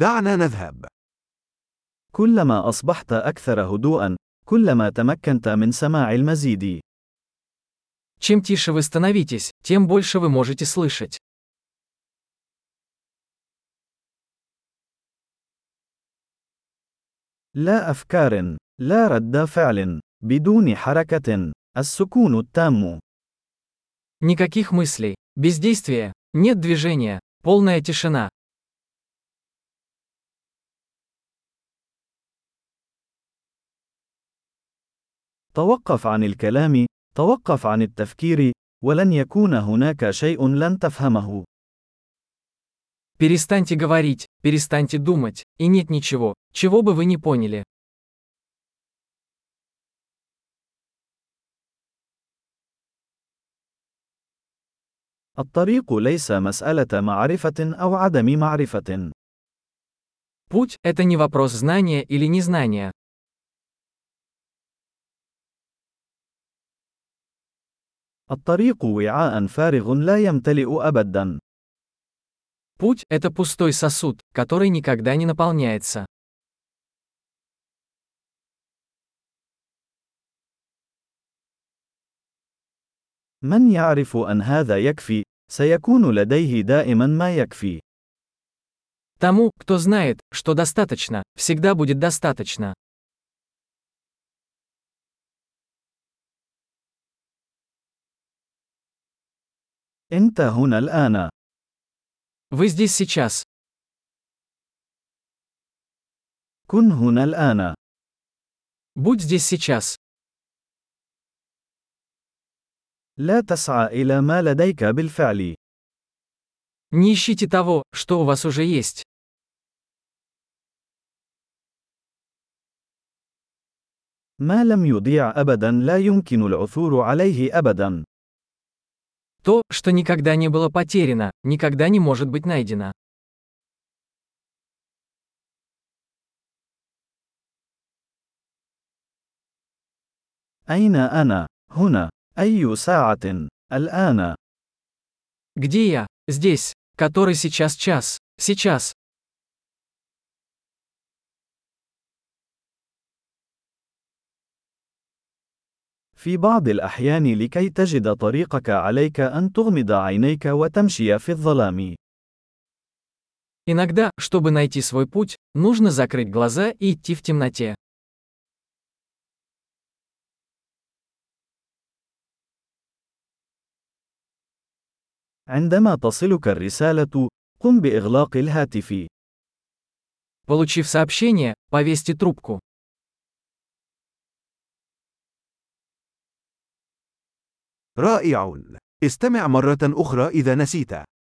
دعنا نذهب. كلما أصبحت أكثر هدوءًا، كلما تمكنت من سماع المزيد. Чем тише вы становитесь, тем больше вы можете слышать. لا أفكار، لا رد فعل، بدون حركة، السكون التام. Никаких мыслей, бездействия, нет движения, полная тишина. توقف عن الكلام، توقف عن التفكير، ولن يكون هناك شيء لن تفهمه. Перестаньте говорить, перестаньте думать, и нет ничего, чего бы вы не поняли. الطريق ليس مسألة معرفة أو عدم معرفة. Путь – это не вопрос знания или незнания. الطريق وعاء فارغ لا يمتلئ أبدا. Путь – это пустой сосуд, который никогда не наполняется. من يعرف أن هذا يكفي، سيكون لديه دائما ما يكفي. Тому, кто знает, что достаточно, всегда будет достаточно. أنت هنا الآن. Вы здесь сейчас. كن هنا الآن. Будь здесь сейчас. لا تسعى إلى ما لديك بالفعل. Не ищите того, что у вас уже есть. ما لم يضيع أبدا لا يمكن العثور عليه أبدا. То, что никогда не было потеряно, никогда не может быть найдено. أين أنا؟ هنا. أي ساعة؟ الآن. Где я? Здесь. Который сейчас час? Сейчас. في بعض الأحيان لكي تجد طريقك عليك أن تغمض عينيك وتمشي في الظلام. Иногда, чтобы найти свой путь, нужно закрыть глаза и идти в темноте. عندما تصلك الرسالة، قم بإغلاق الهاتف. Получив сообщение, повесьте трубку. رائع. استمع مرة أخرى إذا نسيت.